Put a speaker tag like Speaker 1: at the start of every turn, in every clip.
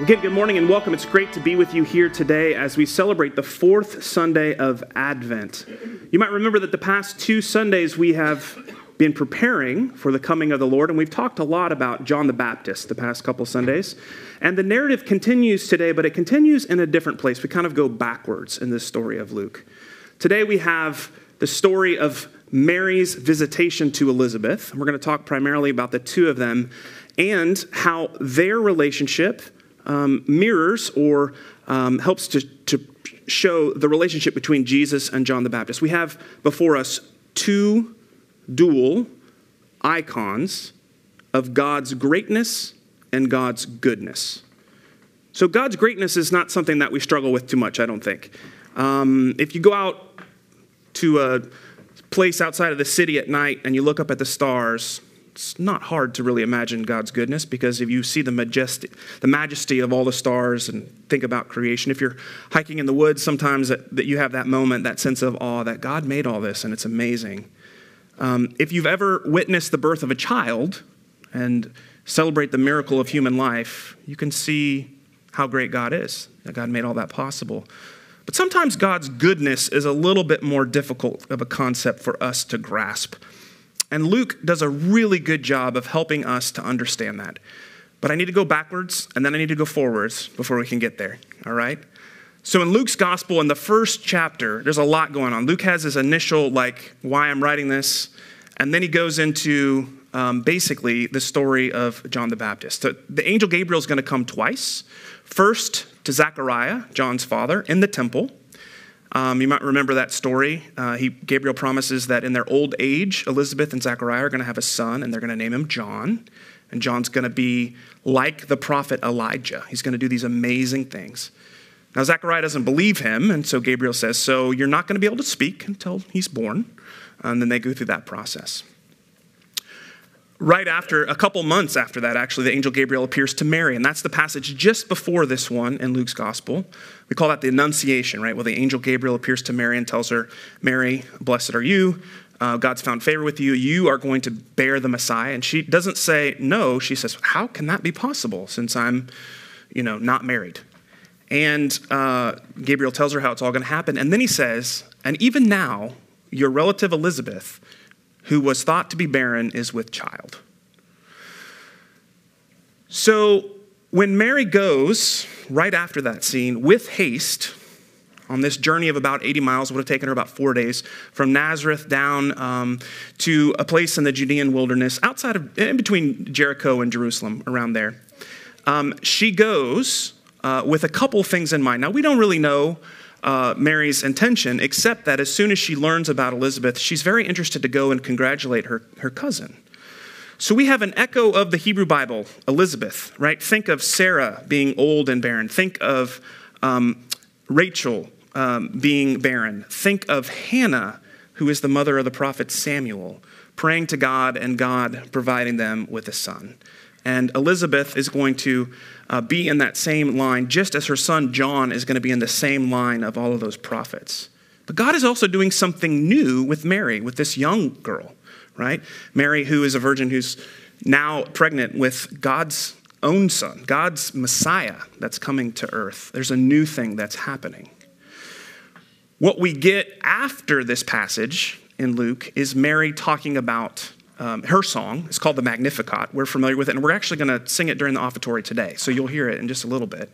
Speaker 1: Again, good morning and welcome. It's great to be with you here today as we celebrate the fourth Sunday of Advent. You might remember that the past two Sundays we have been preparing for the coming of the Lord, and we've talked a lot about John the Baptist the past couple Sundays. And the narrative continues today, but it continues in a different place. We kind of go backwards in this story of Luke. Today we have the story of Mary's visitation to Elizabeth. We're going to talk primarily about the two of them and how their relationship um, mirrors or um, helps to, to show the relationship between Jesus and John the Baptist. We have before us two dual icons of God's greatness and God's goodness. So, God's greatness is not something that we struggle with too much, I don't think. Um, if you go out to a place outside of the city at night and you look up at the stars, it's not hard to really imagine God's goodness because if you see the majesty, the majesty of all the stars and think about creation, if you're hiking in the woods, sometimes that, that you have that moment, that sense of awe that God made all this and it's amazing. Um, if you've ever witnessed the birth of a child and celebrate the miracle of human life, you can see how great God is, that God made all that possible. But sometimes God's goodness is a little bit more difficult of a concept for us to grasp. And Luke does a really good job of helping us to understand that. But I need to go backwards and then I need to go forwards before we can get there, all right? So in Luke's gospel, in the first chapter, there's a lot going on. Luke has his initial, like, why I'm writing this, and then he goes into um, basically the story of John the Baptist. The, the angel Gabriel is going to come twice. First to Zechariah, John's father, in the temple. Um, you might remember that story. Uh, he, Gabriel promises that in their old age, Elizabeth and Zechariah are going to have a son, and they're going to name him John. And John's going to be like the prophet Elijah. He's going to do these amazing things. Now, Zechariah doesn't believe him, and so Gabriel says, So you're not going to be able to speak until he's born. And then they go through that process right after, a couple months after that, actually, the angel Gabriel appears to Mary. And that's the passage just before this one in Luke's gospel. We call that the Annunciation, right? Well, the angel Gabriel appears to Mary and tells her, Mary, blessed are you. Uh, God's found favor with you. You are going to bear the Messiah. And she doesn't say no. She says, How can that be possible since I'm, you know, not married? And uh, Gabriel tells her how it's all going to happen. And then he says, And even now, your relative Elizabeth, who was thought to be barren, is with child. So when Mary goes right after that scene with haste on this journey of about 80 miles, would have taken her about four days from Nazareth down um, to a place in the Judean wilderness outside of, in between Jericho and Jerusalem, around there. Um, she goes uh, with a couple things in mind. Now, we don't really know uh, Mary's intention, except that as soon as she learns about Elizabeth, she's very interested to go and congratulate her, her cousin. So we have an echo of the Hebrew Bible, Elizabeth, right? Think of Sarah being old and barren. Think of um, Rachel um, being barren. Think of Hannah, who is the mother of the prophet Samuel, praying to God and God providing them with a son. And Elizabeth is going to uh, be in that same line, just as her son John is going to be in the same line of all of those prophets. But God is also doing something new with Mary, with this young girl, right? Mary, who is a virgin who's now pregnant with God's own son, God's Messiah that's coming to earth. There's a new thing that's happening. What we get after this passage in Luke is Mary talking about um, her song. It's called the Magnificat. We're familiar with it, and we're actually going to sing it during the offertory today. So you'll hear it in just a little bit.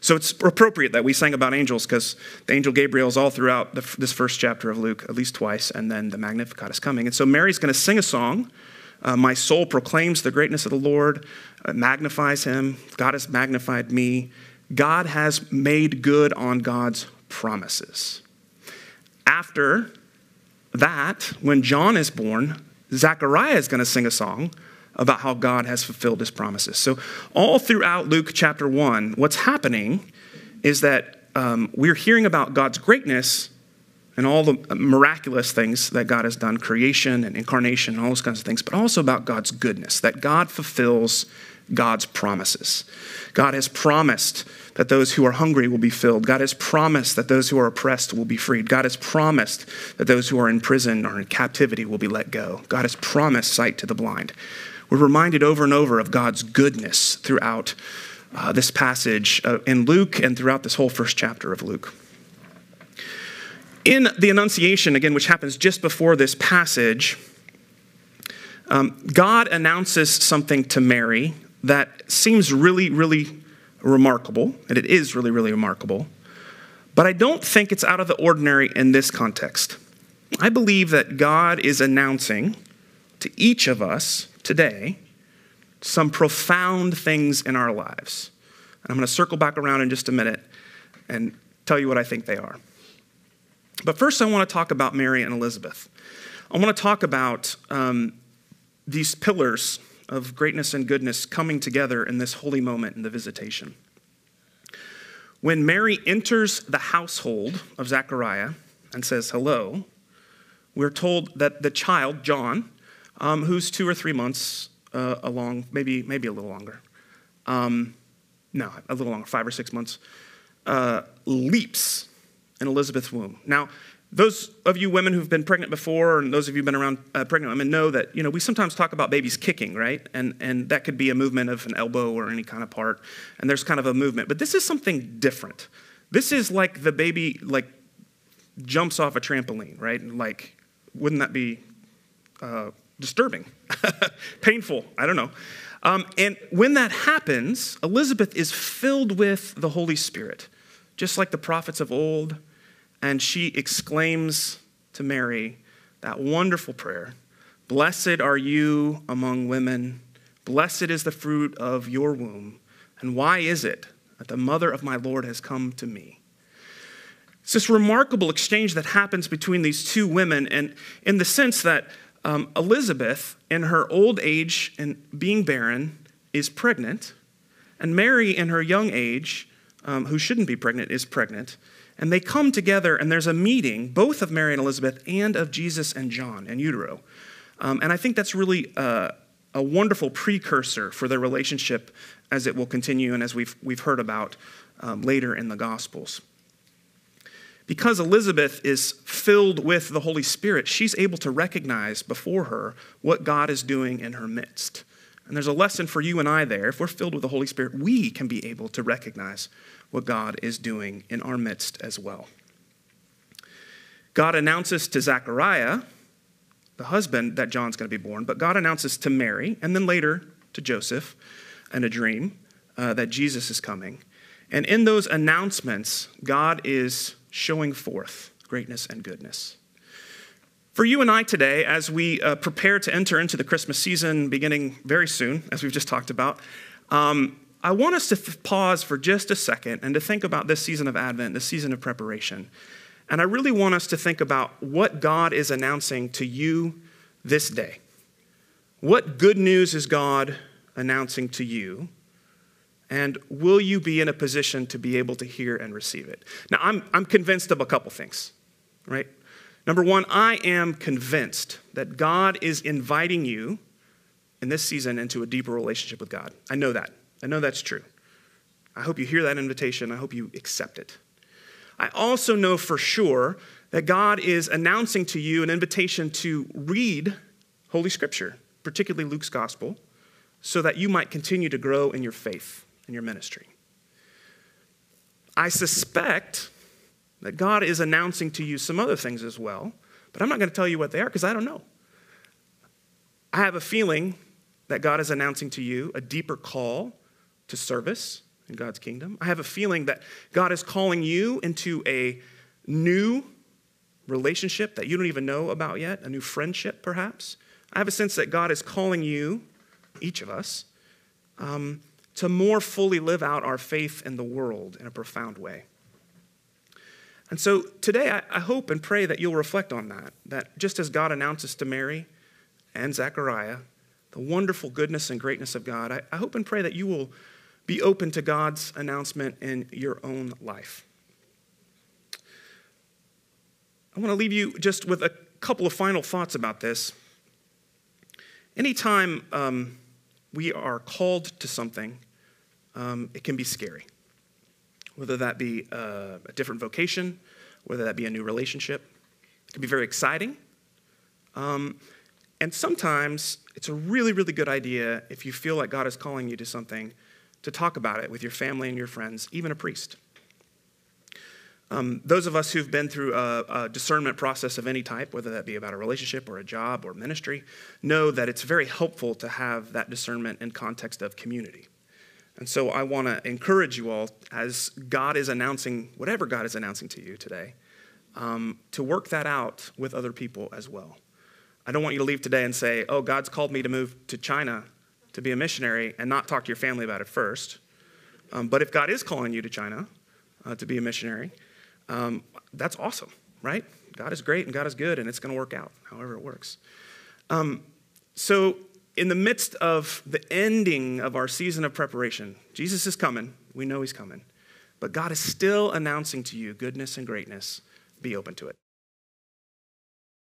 Speaker 1: So it's appropriate that we sang about angels because the angel Gabriel is all throughout the, this first chapter of Luke, at least twice, and then the Magnificat is coming. And so Mary's going to sing a song. Uh, My soul proclaims the greatness of the Lord, uh, magnifies him. God has magnified me. God has made good on God's promises. After that, when John is born, Zechariah is going to sing a song about how God has fulfilled his promises. So, all throughout Luke chapter 1, what's happening is that um, we're hearing about God's greatness and all the miraculous things that God has done creation and incarnation and all those kinds of things, but also about God's goodness, that God fulfills God's promises. God has promised that those who are hungry will be filled. God has promised that those who are oppressed will be freed. God has promised that those who are in prison or in captivity will be let go. God has promised sight to the blind. We're reminded over and over of God's goodness throughout uh, this passage uh, in Luke and throughout this whole first chapter of Luke. In the Annunciation, again, which happens just before this passage, um, God announces something to Mary that seems really, really remarkable, and it is really, really remarkable. But I don't think it's out of the ordinary in this context. I believe that God is announcing to each of us today some profound things in our lives. And I'm going to circle back around in just a minute and tell you what I think they are. But first, I want to talk about Mary and Elizabeth. I want to talk about um, these pillars of greatness and goodness coming together in this holy moment in the visitation. When Mary enters the household of Zechariah and says hello, we're told that the child, John, um, who's two or three months uh, along, maybe, maybe a little longer, um, no, a little longer, five or six months, uh, leaps in Elizabeth's womb. Now, those of you women who've been pregnant before, and those of you who've been around uh, pregnant women, know that you know we sometimes talk about babies kicking, right? And and that could be a movement of an elbow or any kind of part, and there's kind of a movement. But this is something different. This is like the baby like jumps off a trampoline, right? And Like, wouldn't that be uh, disturbing, painful? I don't know. Um, and when that happens, Elizabeth is filled with the Holy Spirit, just like the prophets of old and she exclaims to Mary that wonderful prayer Blessed are you among women, blessed is the fruit of your womb. And why is it that the mother of my Lord has come to me? It's this remarkable exchange that happens between these two women, and in the sense that um, Elizabeth, in her old age and being barren, is pregnant, and Mary, in her young age, um, who shouldn't be pregnant, is pregnant. And they come together, and there's a meeting, both of Mary and Elizabeth and of Jesus and John in utero. Um, and I think that's really uh, a wonderful precursor for their relationship as it will continue and as we've, we've heard about um, later in the Gospels. Because Elizabeth is filled with the Holy Spirit, she's able to recognize before her what God is doing in her midst. And there's a lesson for you and I there. If we're filled with the Holy Spirit, we can be able to recognize what God is doing in our midst as well. God announces to Zechariah, the husband, that John's going to be born, but God announces to Mary, and then later to Joseph, in a dream, uh, that Jesus is coming. And in those announcements, God is showing forth greatness and goodness. For you and I today, as we uh, prepare to enter into the Christmas season beginning very soon, as we've just talked about, um, I want us to pause for just a second and to think about this season of Advent, this season of preparation. And I really want us to think about what God is announcing to you this day. What good news is God announcing to you? And will you be in a position to be able to hear and receive it? Now, I'm, I'm convinced of a couple things, right? Number one, I am convinced that God is inviting you in this season into a deeper relationship with God. I know that. I know that's true. I hope you hear that invitation. I hope you accept it. I also know for sure that God is announcing to you an invitation to read Holy Scripture, particularly Luke's Gospel, so that you might continue to grow in your faith and your ministry. I suspect that God is announcing to you some other things as well, but I'm not going to tell you what they are because I don't know. I have a feeling that God is announcing to you a deeper call to service in God's kingdom. I have a feeling that God is calling you into a new relationship that you don't even know about yet, a new friendship perhaps. I have a sense that God is calling you, each of us, um, to more fully live out our faith in the world in a profound way. And so today, I, I hope and pray that you'll reflect on that, that just as God announces to Mary and Zechariah the wonderful goodness and greatness of God, I, I hope and pray that you will be open to God's announcement in your own life. I want to leave you just with a couple of final thoughts about this. Anytime um, we are called to something, um, it can be scary. Whether that be uh, a different vocation, whether that be a new relationship, it can be very exciting. Um, and sometimes it's a really, really good idea if you feel like God is calling you to something to talk about it with your family and your friends, even a priest. Um, those of us who've been through a, a, discernment process of any type, whether that be about a relationship or a job or ministry, know that it's very helpful to have that discernment in context of community. And so I want to encourage you all, as God is announcing, whatever God is announcing to you today, um, to work that out with other people as well. I don't want you to leave today and say, oh, God's called me to move to China to be a missionary and not talk to your family about it first. Um, but if God is calling you to China uh, to be a missionary, um, that's awesome, right? God is great and God is good and it's going to work out, however it works. Um, so, in the midst of the ending of our season of preparation, Jesus is coming. We know he's coming. But God is still announcing to you goodness and greatness. Be open to it.